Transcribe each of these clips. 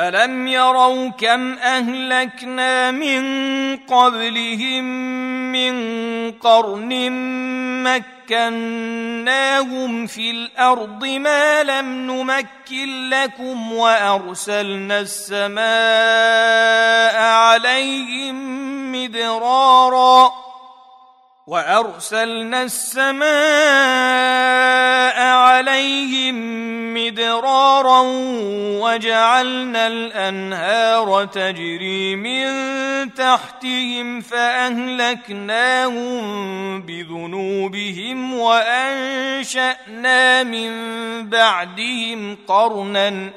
الم يروا كم اهلكنا من قبلهم من قرن مكناهم في الأرض ما لم نمكن لكم وارسلنا السماء عليهم مدرارا وأرسلنا السماء عليهم مدرارا وجعلنا الأنهار تجري من تحتهم فأهلكناهم بذنوبهم وأنشأنا من بعدهم قرنا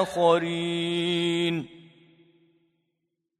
آخرين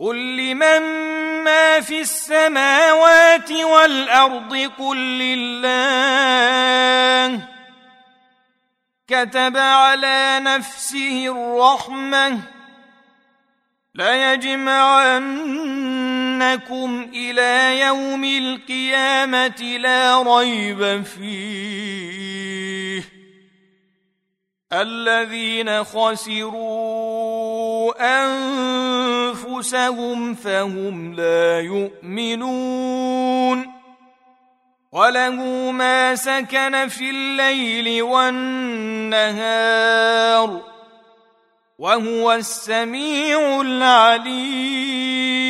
قل لمن ما في السماوات والارض قل لله كتب على نفسه الرحمه ليجمعنكم إلى يوم القيامه لا ريب فيه الذين خسروا أنفسهم فهم لا يؤمنون. وله ما سكن في الليل والنهار وهو السميع العليم.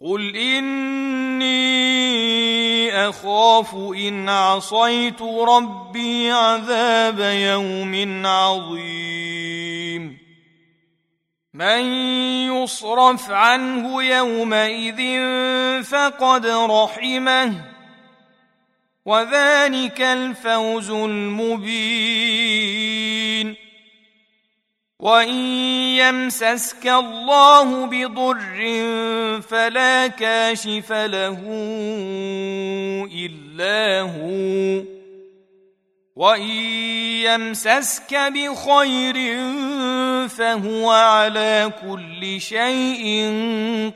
قل اني اخاف ان عصيت ربي عذاب يوم عظيم من يصرف عنه يومئذ فقد رحمه وذلك الفوز المبين وان يمسسك الله بضر فلا كاشف له الا هو وان يمسسك بخير فهو على كل شيء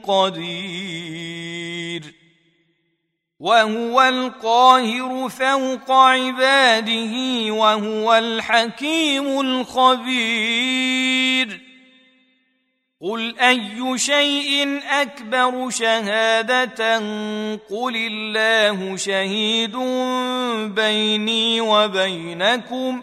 قدير وهو القاهر فوق عباده وهو الحكيم الخبير. قل أي شيء أكبر شهادة؟ قل الله شهيد بيني وبينكم.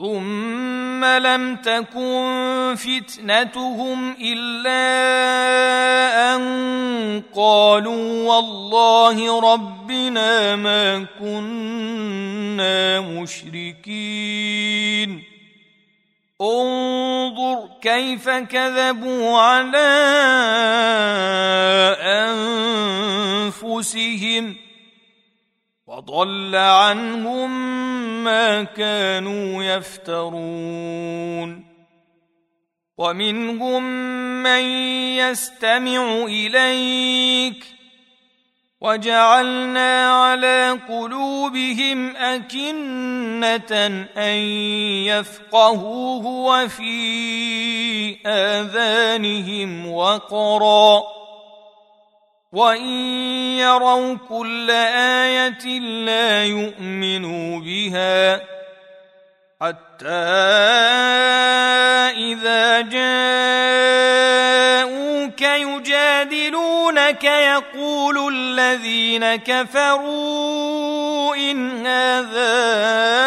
ثم لم تكن فتنتهم إلا أن قالوا والله ربنا ما كنا مشركين. انظر كيف كذبوا على أنفسهم. وضل عنهم ما كانوا يفترون. ومنهم من يستمع إليك. وجعلنا على قلوبهم أكنة أن يفقهوه وفي آذانهم وقرا. وان يروا كل إيه لا يؤمنوا بها حتى اذا جاءوك يجادلونك يقول الذين كفروا ان هذا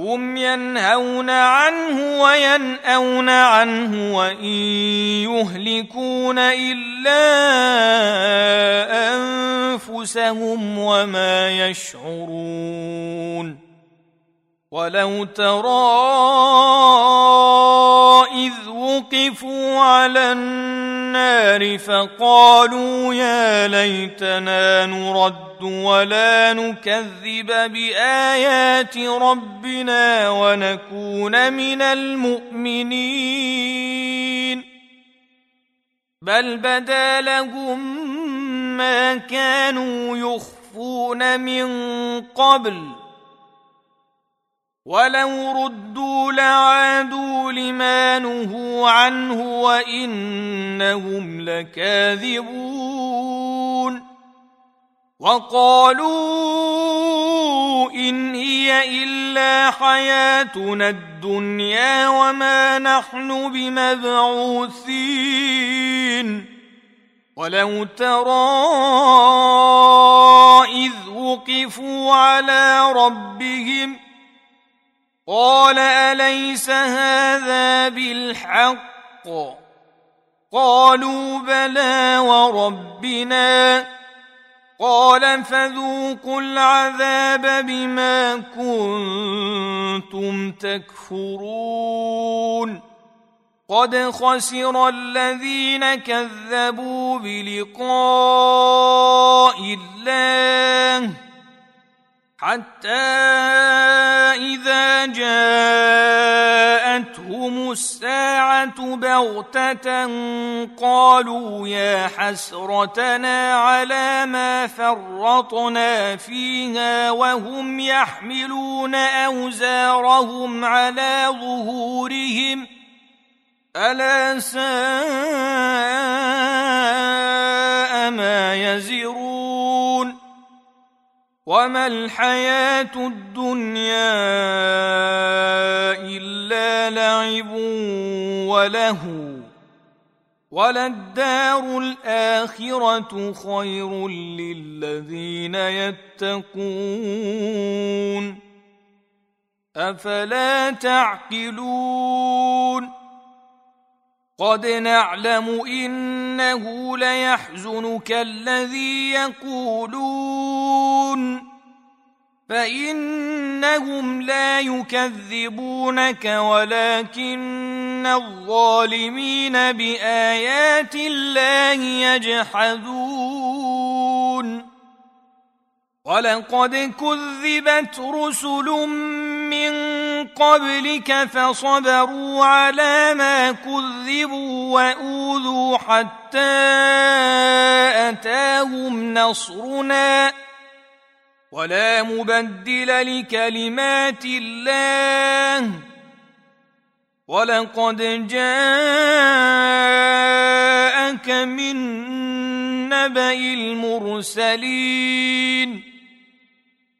وهم ينهون عنه وينأون عنه وإن يهلكون إلا أنفسهم وما يشعرون. ولو ترى إذ وقفوا على النار فقالوا يا ليتنا نرد ولا نكذب بآيات ربنا ونكون من المؤمنين. بل بدا لهم ما كانوا يخفون من قبل ولو ردوا لعادوا لما نهوا عنه وإنهم لكاذبون وقالوا إن هي إلا حياتنا الدنيا وما نحن بمبعوثين ولو ترى إذ وقفوا على ربهم قال أليس هذا بالحق؟ قالوا بلى وربنا. قال فذوقوا العذاب بما كنتم تكفرون. قد خسر الذين كذبوا بلقاء الله. حتى إذا جاءتهم الساعة بغتة قالوا يا حسرتنا على ما فرطنا فيها وهم يحملون أوزارهم على ظهورهم ألا ساء ما يزرون وما الحياة الدنيا إلا لعب وله وللدار الآخرة خير للذين يتقون أفلا تعقلون قد نعلم إنه ليحزنك الذي يقولون. فإنهم لا يكذبونك ولكن الظالمين بآيات الله يجحدون. ولقد كذبت رسل من قبلك فصبروا على ما كذبوا وأوذوا حتى أتاهم نصرنا. ولا مبدل لكلمات الله. ولقد جاءك من نبأ المرسلين.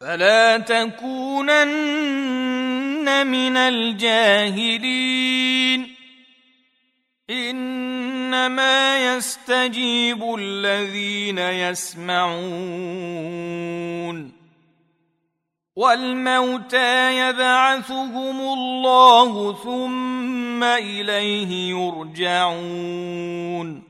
فلا تكونن من الجاهلين. إنما يستجيب الذين يسمعون. والموتى يبعثهم الله ثم إليه يرجعون.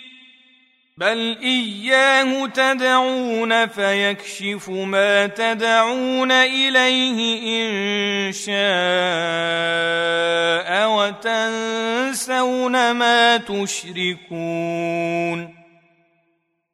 بل اياه تدعون فيكشف ما تدعون اليه ان شاء وتنسون ما تشركون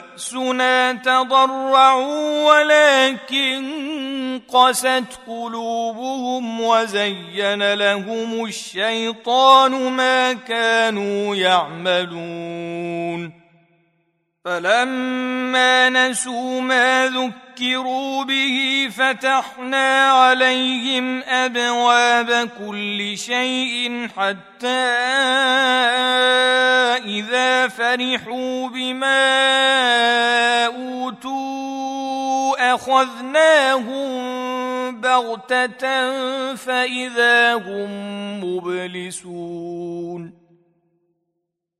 بأسنا تضرعوا ولكن قست قلوبهم وزين لهم الشيطان ما كانوا يعملون فلما نسوا ما ذكروا به فتحنا عليهم أبواب كل شيء حتى إذا فرحوا بما أوتوا أخذناهم بغتة فإذا هم مبلسون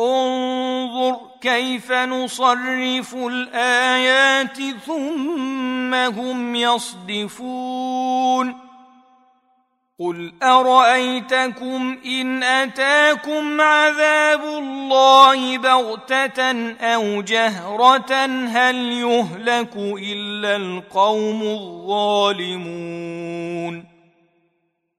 انظر كيف نصرف الآيات ثم هم يصدفون. قل أرأيتكم إن أتاكم عذاب الله بغتة أو جهرة هل يهلك إلا القوم الظالمون؟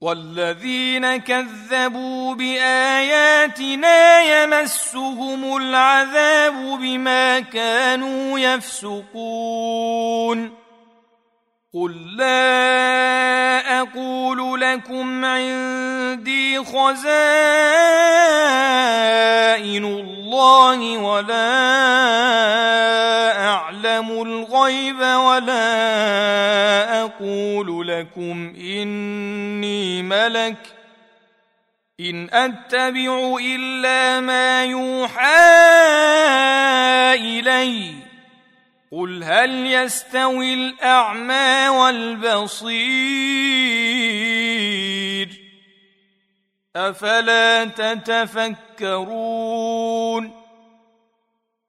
والذين كذبوا بآياتنا يمسهم العذاب بما كانوا يفسقون. قل لا أقول لكم عندي خزائن الله ولا أعلم الغيب ولا أقول لكم اني ملك إن أتبع إلا ما يوحى اليّ. قل هل يستوي الأعمى والبصير؟ أفلا تتفكرون؟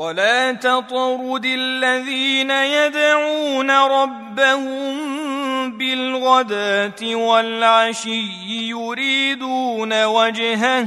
ولا تطرد الذين يدعون ربهم بالغداة والعشي يريدون وجهه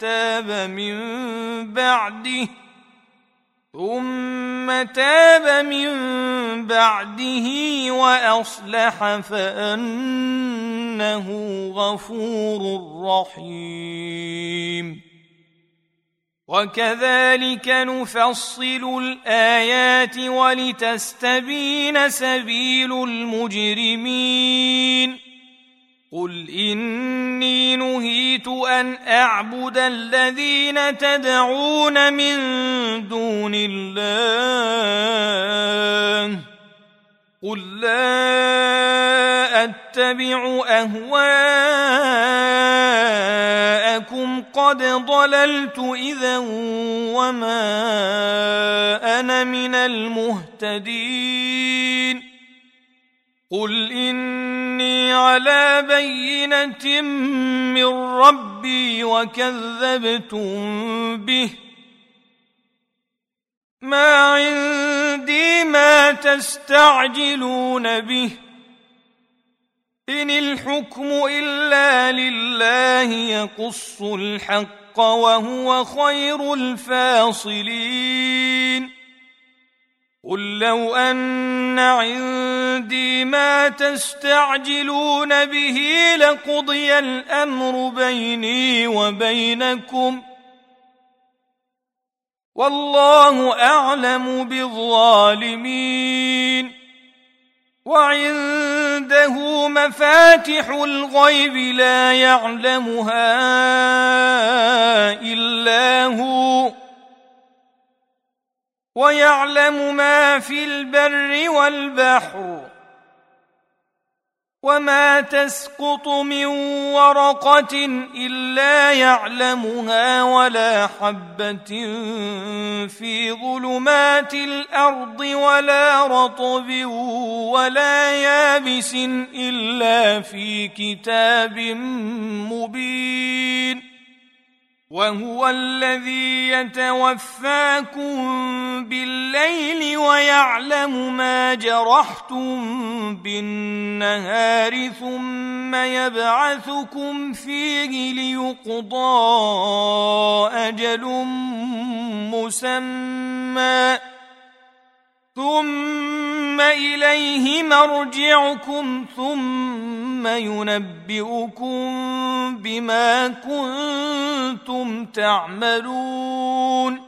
تاب من بعده. ثم تاب من بعده وأصلح فأنه غفور رحيم. وكذلك نفصل الآيات ولتستبين سبيل المجرمين. قل اني نهيت ان اعبد الذين تدعون من دون الله قل لا اتبع اهواءكم قد ضللت اذا وما أنا من المهتدين قل اني على بينه من ربي وكذبتم به ما عندي ما تستعجلون به ان الحكم الا لله يقص الحق وهو خير الفاصلين قل لو ان عندي ما تستعجلون به لقضي الامر بيني وبينكم والله اعلم بالظالمين وعنده مفاتح الغيب لا يعلمها الا هو ويعلم ما في البر والبحر وما تسقط من ورقة إلا يعلمها ولا حبة في ظلمات الأرض ولا رطب ولا يابس إلا في كتاب مبين وهو الذي يتوفاكم بالليل ويعلم ما جرحتم بالنهار ثم يبعثكم فيه ليقضى أجل مسمى ثم اليه مرجعكم ثم ينبئكم بما كنتم تعملون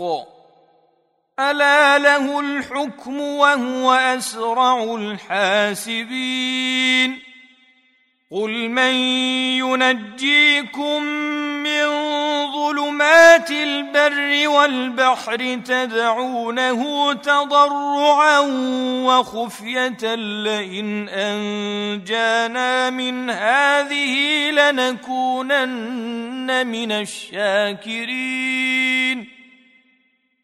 الحق. ألا له الحكم وهو أسرع الحاسبين. قل من ينجيكم من ظلمات البر والبحر تدعونه تضرعا وخفية لئن أنجانا من هذه لنكونن من الشاكرين.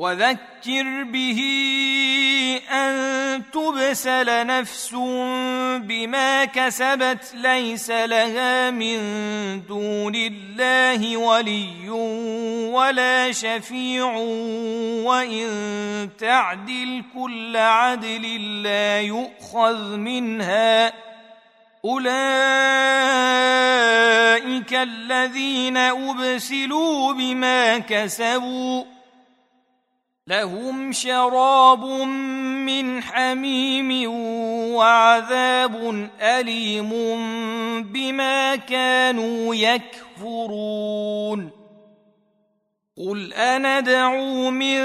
وذكر به أن تبسل نفس بما كسبت ليس لها من دون الله ولي ولا شفيع وإن تعدل كل عدل لا يؤخذ منها أولئك الذين أبسلوا بما كسبوا لهم شراب من حميم وعذاب أليم بما كانوا يكفرون. قل أندعو من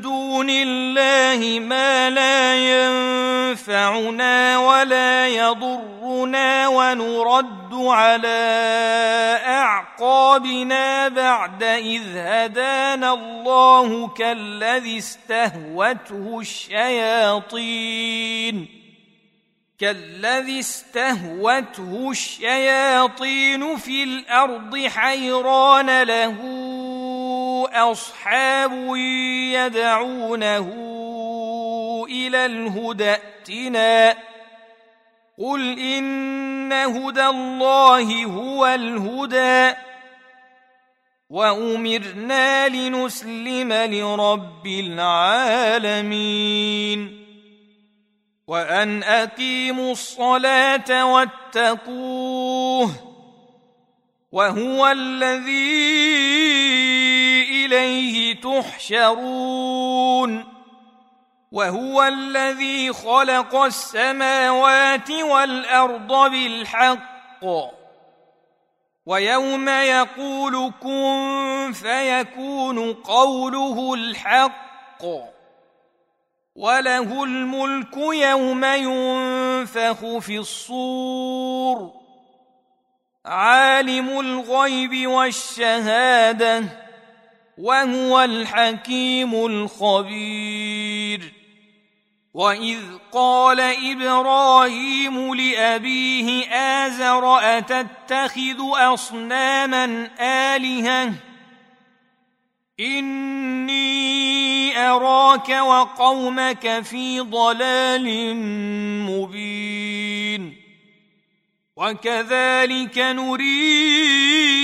دون الله ما لا ينفعنا ولا يضرنا ونرد على أعقابنا بعد إذ هدانا الله كالذي استهوته الشياطين. كالذي استهوته الشياطين في الأرض حيران له أصحاب يدعونه إلى الهدى ائتنا. قل إن هدى الله هو الهدى. وامرنا لنسلم لرب العالمين وان اقيموا الصلاه واتقوه وهو الذي اليه تحشرون وهو الذي خلق السماوات والارض بالحق ويوم يقول كن فيكون قوله الحق. وله الملك يوم ينفخ في الصور. عالم الغيب والشهادة وهو الحكيم الخبير. واذ قال إبراهيم لابيه ازر اتتخذ اصناما الهه؟ اني اراك وقومك في ضلال مبين. وكذلك نري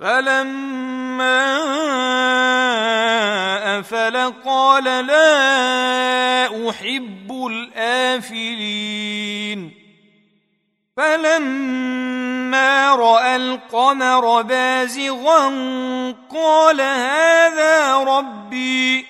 فلما افل قال لا احب الآفلين فلما راى القمر بازغا قال هذا ربي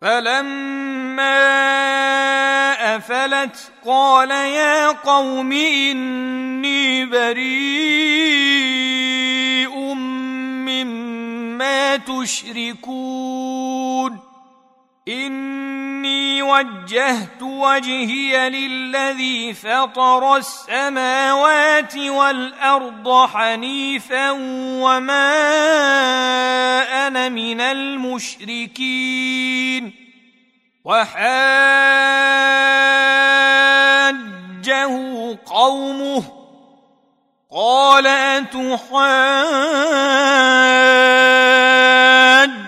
فلما افلت قال يا قوم اني بريء مما تشركون إني وجهت وجهي للذي فطر السماوات والأرض حنيفا وما أنا من المشركين. وحاجه قومه. قال اتحاج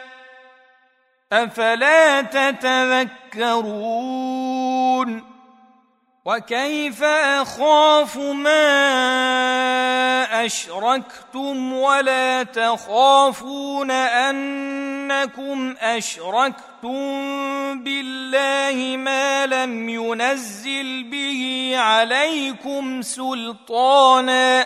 أفلا تتذكرون وكيف أخاف ما أشركتم ولا تخافون أنكم أشركتم بالله ما لم ينزل به عليكم سلطانا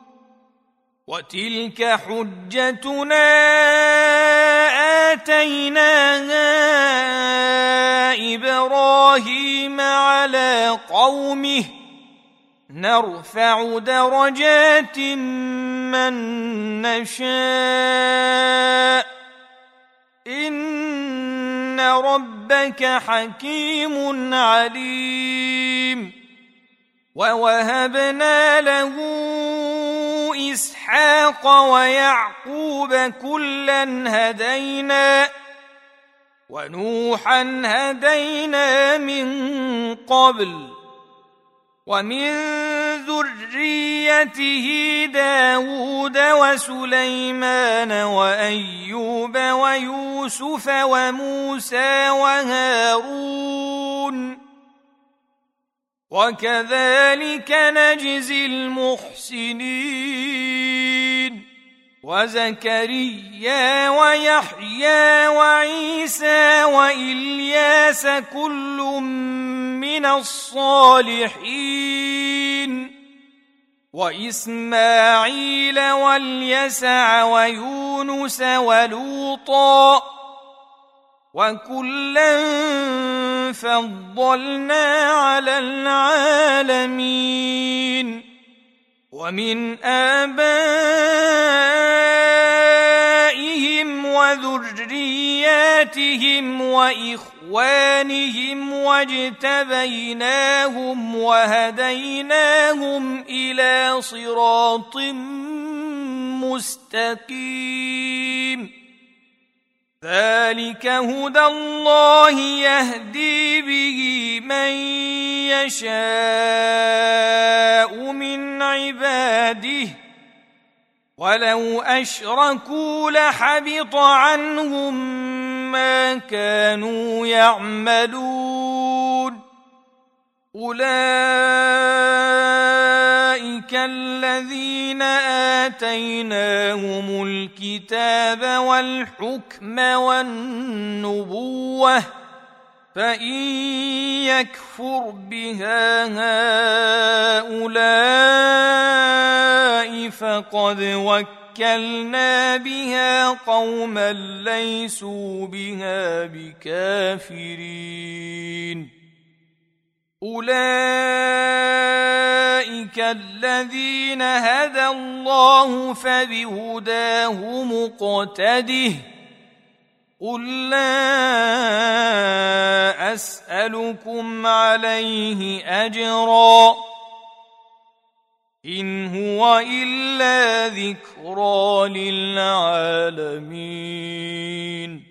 وتلك حجتنا اتيناها إبراهيم على قومه نرفع درجات من نشاء ان ربك حكيم عليم ووهبنا له اسحاق ويعقوب كلا هدينا ونوحا هدينا من قبل ومن ذريته داود وسليمان وأيوب ويوسف وموسى وهارون وكذلك نجزي المحسنين. وزكريا ويحيى وعيسى وإلياس كل من الصالحين. وإسماعيل واليسع ويونس ولوطا وكلا فضلنا على العالمين ومن ابائهم وذرياتهم واخوانهم واجتبيناهم وهديناهم إلى صراط مستقيم ذلك هدى الله يهدي به من يشاء من عباده ولو أشركوا لحبط عنهم ما كانوا يعملون أولئك الذين آتيناهم الكتاب والحكم والنبوة فإن يكفر بها هؤلاء فقد وكلنا بها قوما ليسوا بها بكافرين. أولئك الذين هدى الله فبهداه مقتده. قل لا أسألكم عليه أجرا. إن هو إلا ذكرى للعالمين.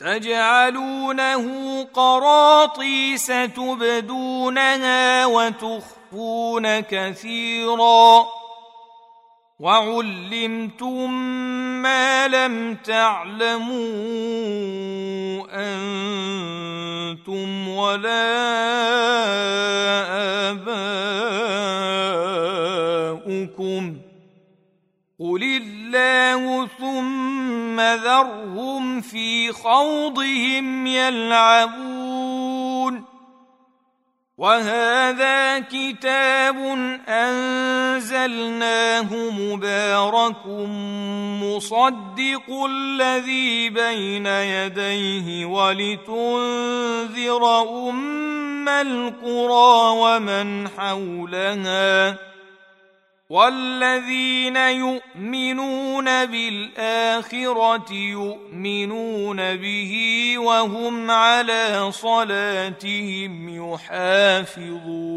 تجعلونه قراطيس تبدونها وتخفون كثيرا. وعلمتم ما لم تعلموا أنتم ولا آباؤكم. قل الله ثم ذرهم في خوضهم يلعبون. وهذا كتاب أنزلناه مبارك مصدق الذي بين يديه ولتنذر أم القرى ومن حولها. والذين يؤمنون بالاخره يؤمنون به وهم على صلاتهم يحافظون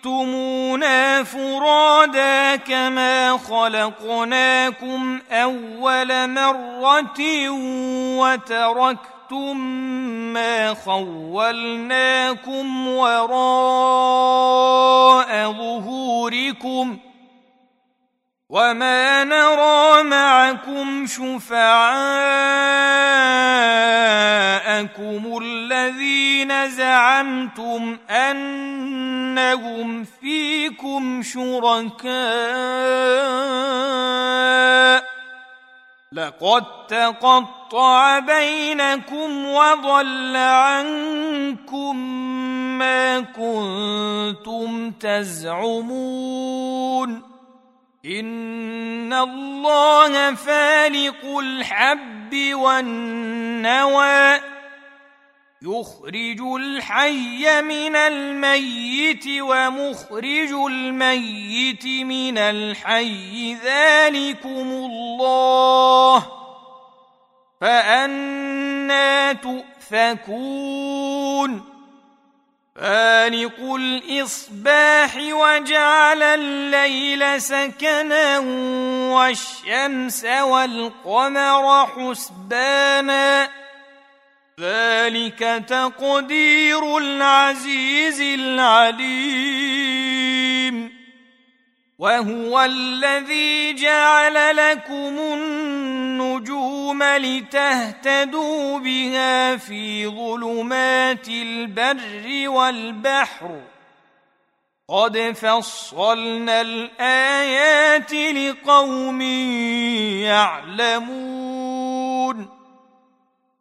جئتمونا فرادا كما خلقناكم اول مره وتركتم ما خولناكم وراء ظهوركم وما نرى معكم الذين زعمتم أنهم فيكم شركاء لقد تقطع بينكم وضل عنكم ما كنتم تزعمون إن الله فالق الحب والنوى يخرج الحي من الميت ومخرج الميت من الحي ذلكم الله. فأنا تؤفكون. فالق الإصباح وجعل الليل سكنا والشمس والقمر حسبانا. ذلك تقدير العزيز العليم. وهو الذي جعل لكم النجوم لتهتدوا بها في ظلمات البر والبحر. قد فصلنا الآيات لقوم يعلمون.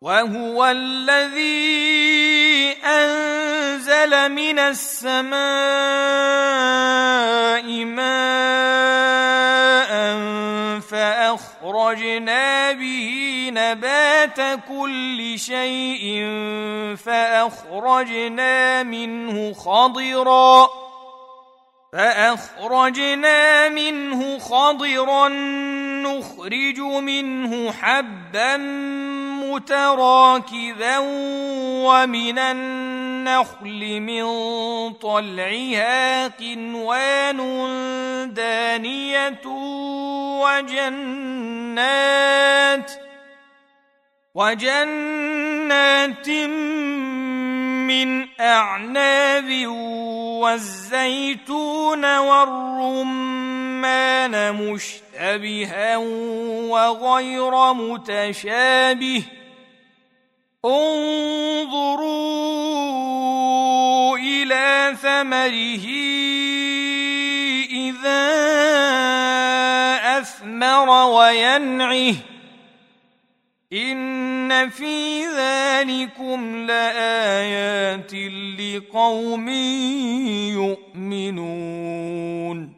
وهو الذي أنزل من السماء ماء فأخرجنا به نبات كل شيء فأخرجنا منه خضرا فأخرجنا منه خضرا نخرج منه حبا متراكبا ومن النخل من طلعها قنوان دانية وجنات وجنات من أعناب والزيتون والرمان مشتبها وغير متشابه انظروا إلى ثمره إذا أثمر وينعه إن في ذلكم لآيات لقوم يؤمنون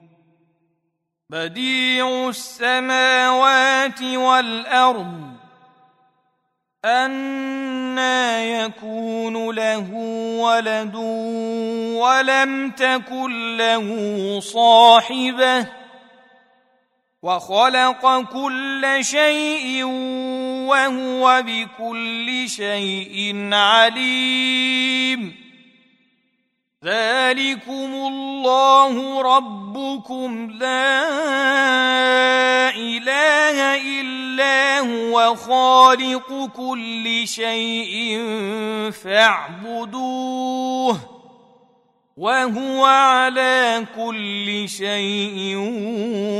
بديع السماوات والأرض أنا يكون له ولد ولم تكن له صاحبة وخلق كل شيء وهو بكل شيء عليم. ذلكم الله ربكم لا اله الا هو خالق كل شيء فاعبدوه وهو على كل شيء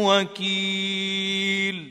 وكيل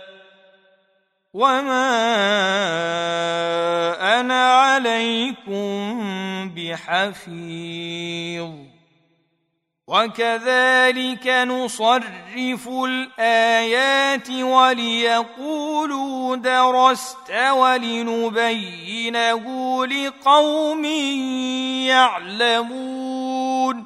وما أنا عليكم بحفيظ وكذلك نصرف الايات وليقولوا درست ولنبينه لقوم يعلمون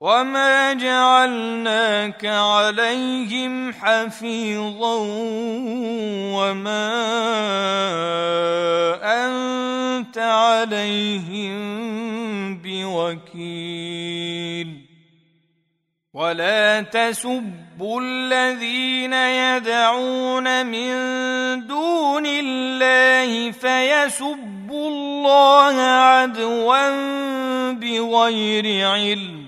وما جعلناك عليهم حفيظا وما انت عليهم بوكيل ولا تسبوا الذين يدعون من دون الله فيسبوا الله عدوا بغير علم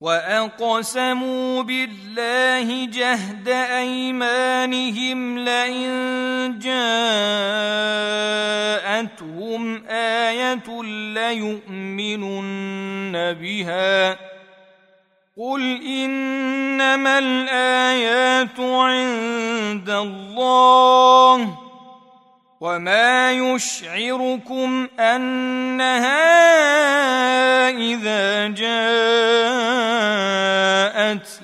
واقسموا بالله جهد ايمانهم لئن جاءتهم إيه ليؤمنن بها قل انما الايات عند الله وما يشعركم انها اذا جاءت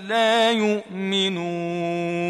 لا يؤمنون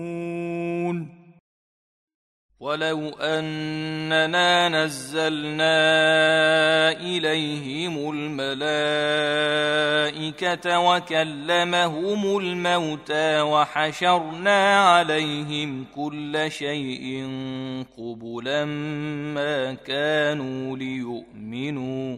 ولو اننا نزلنا اليهم الملائكه وكلمهم الموتى وحشرنا عليهم كل شيء قبلا ما كانوا ليؤمنوا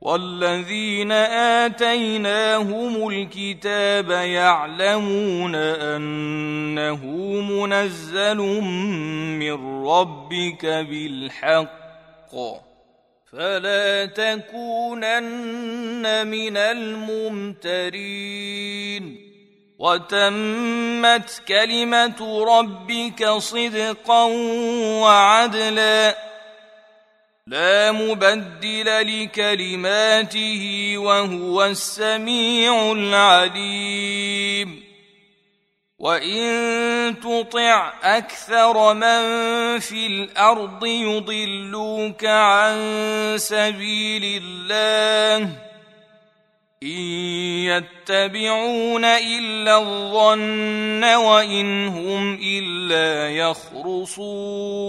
والذين اتيناهم الكتاب يعلمون انه منزل من ربك بالحق فلا تكونن من الممترين وتمت كلمه ربك صدقا وعدلا لا مبدل لكلماته وهو السميع العليم. وان تطع أكثر من في الأرض يضلوك عن سبيل الله ان يتبعون الا الظن وان هم الا يخرصون.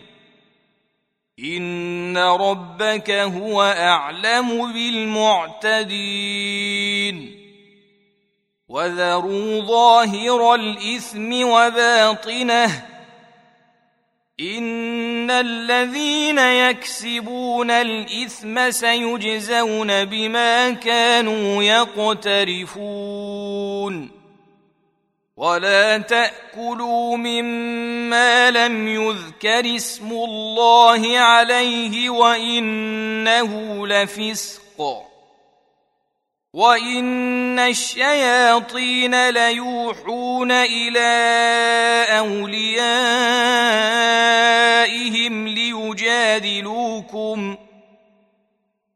ان ربك هو اعلم بالمعتدين وذروا ظاهر الاثم وباطنه ان الذين يكسبون الاثم سيجزون بما كانوا يقترفون ولا تأكلوا مما لم يذكر اسم الله عليه وإنه لفسق وإن الشياطين ليوحون إلى أوليائهم ليجادلوكم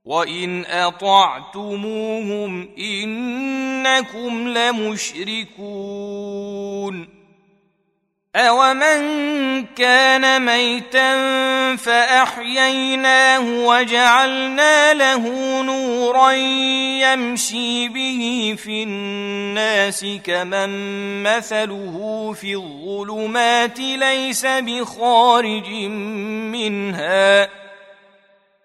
وان اطعتموهم انكم لمشركون أومن كان ميتا فأحييناه وجعلنا له نورا يمشي به في الناس كمن مثله في الظلمات ليس بخارج منها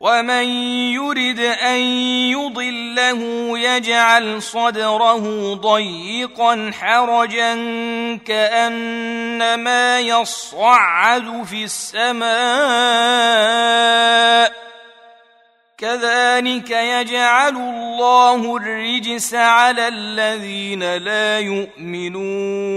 ومن يرد ان يضله يجعل صدره ضيقا حرجا كانما يصعد في السماء كذلك يجعل الله الرجس على الذين لا يؤمنون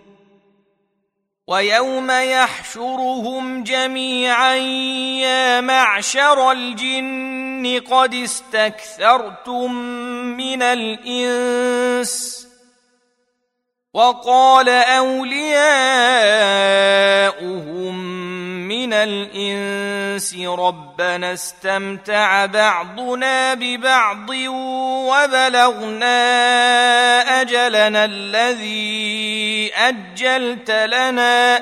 ويوم يحشرهم جميعا يا معشر الجن قد استكثرتم من الإنس وقال أولياؤهم من الإنس ربنا استمتع بعضنا ببعض وبلغنا أجلنا الذي أجلت لنا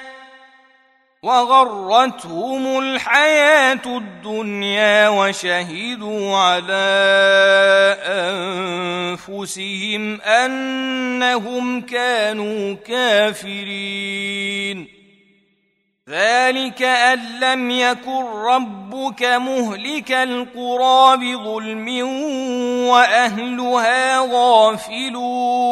وغرتهم الحياة الدنيا وشهدوا على أنفسهم أنهم كانوا كافرين. ذلك أن لم يكن ربك مهلك القرى بظلم وأهلها غافلون.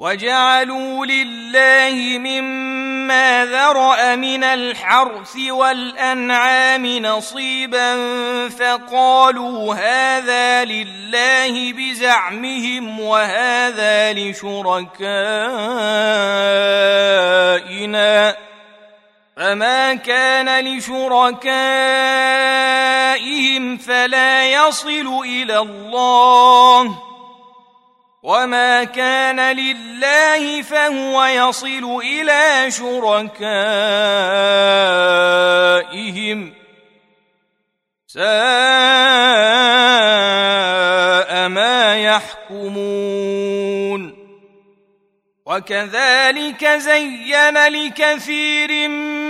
وجعلوا لله مما ذرأ من الحرث والأنعام نصيبا فقالوا هذا لله بزعمهم وهذا لشركائنا فما كان لشركائهم فلا يصل إلى الله وما كان لله فهو يصل إلى شركائهم ساء ما يحكمون وكذلك زين لكثير من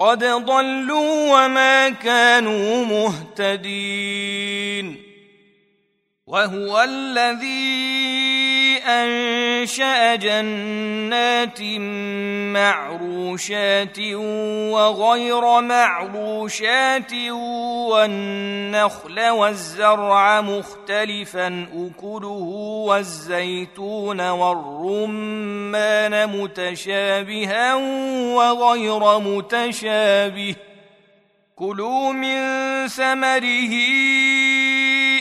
قد ضلوا وما كانوا مهتدين. وهو الذي أنشأ جنات معروشات وغير معروشات والنخل والزرع مختلفا أكله والزيتون والرمان متشابها وغير متشابه. كلوا من ثمره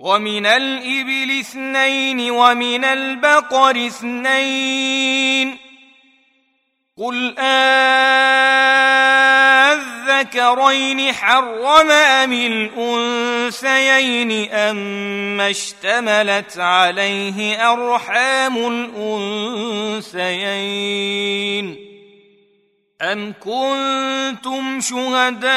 ومن الإبل اثنين ومن البقر اثنين. قل أذكرين حرم أم الأنثيين أما اشتملت عليه أرحام الأنثيين. أم كنتم شهداء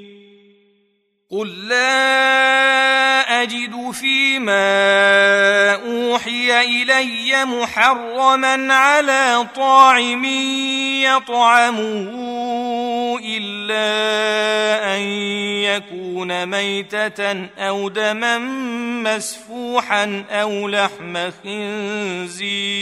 قل لا اجد فيما اوحي الي محرما على طاعم يطعمه الا ان يكون ميته أو دما مسفوحا أو لحم خنزير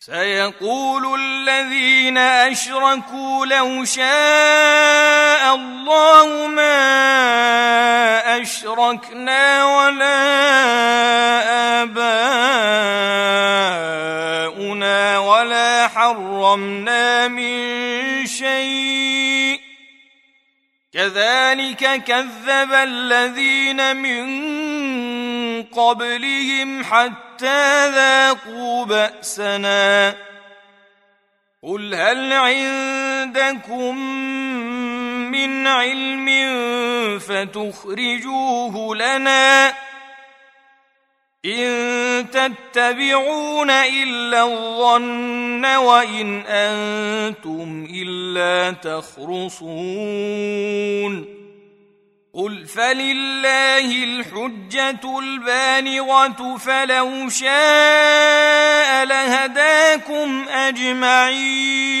سيقول الذين أشركوا لو شاء الله ما أشركنا ولا آباؤنا ولا حرمنا من شيء. كذلك كذب الذين من قبلهم حتى ذاقوا بأسنا. قل هل عندكم من علم فتخرجوه لنا؟ إن تتبعون إلا الظن وإن أنتم إلا تخرصون قل فلله الحجة البالغة فلو شاء لهداكم أجمعين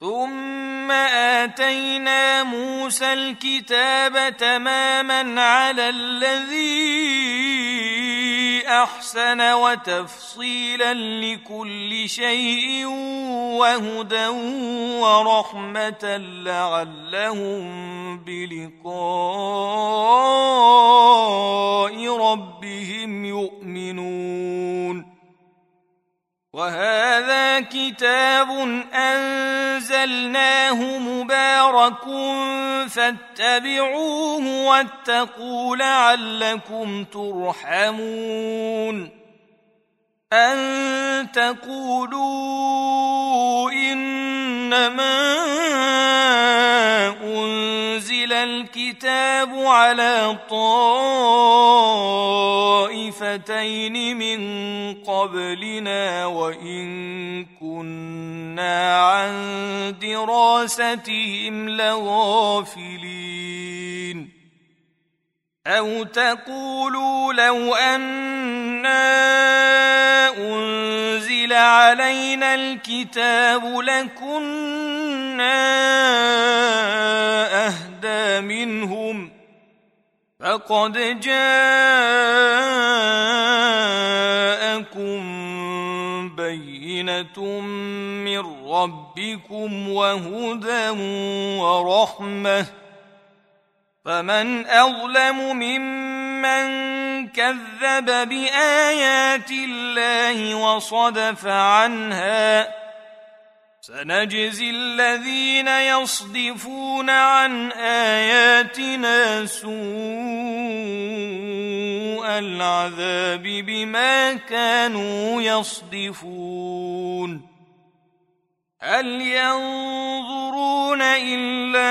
ثم اتينا موسى الكتاب تماما على الذي احسن وتفصيلا لكل شيء وهدى ورحمه لعلهم بلقاء ربهم يؤمنون وهذا كتاب أنزلناه مبارك فاتبعوه واتقوا لعلكم ترحمون أن تقولوا إنما أنزل الكتاب على طائفتين من قبلنا وإن كنا عن دراستهم لغافلين. أو تقولوا لو أنا أنزل علينا الكتاب لكنا أهدى منهم فقد جاءكم بينة من ربكم وهدى ورحمة فمن أظلم ممن كذب بآيات الله وصدف عنها سنجزي الذين يصدفون عن آياتنا سوء العذاب بما كانوا يصدفون. هل ينظرون إلا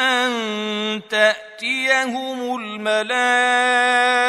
أن تأتيهم الملائكة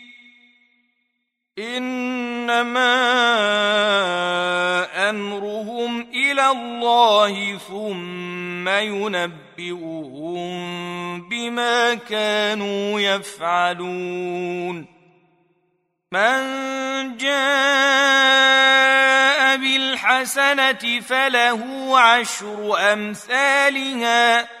إنما أمرهم إلى الله ثم ينبئهم بما كانوا يفعلون. من جاء بالحسنة فله عشر أمثالها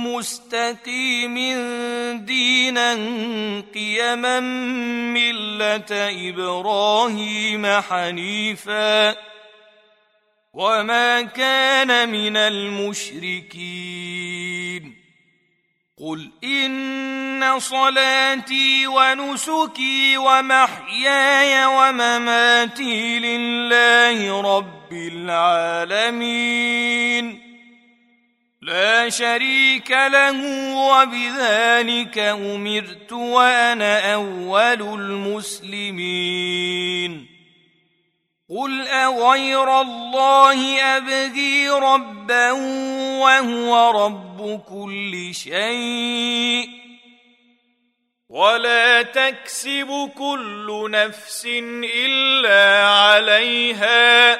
مستقيم دينا قيما ملة إبراهيم حنيفا وما كان من المشركين. قل إن صلاتي ونسكي ومحياي ومماتي لله رب العالمين. لا شريك له وبذلك أمرت وأنا أول المسلمين. قل أغير الله أبغي ربا وهو رب كل شيء. ولا تكسب كل نفس إلا عليها.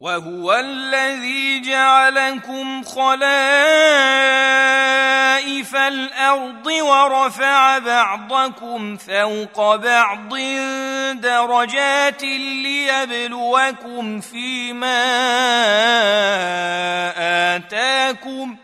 وهو الذي جعلكم خلائف الأرض ورفع بعضكم فوق بعض درجات ليبلوكم فيما آتاكم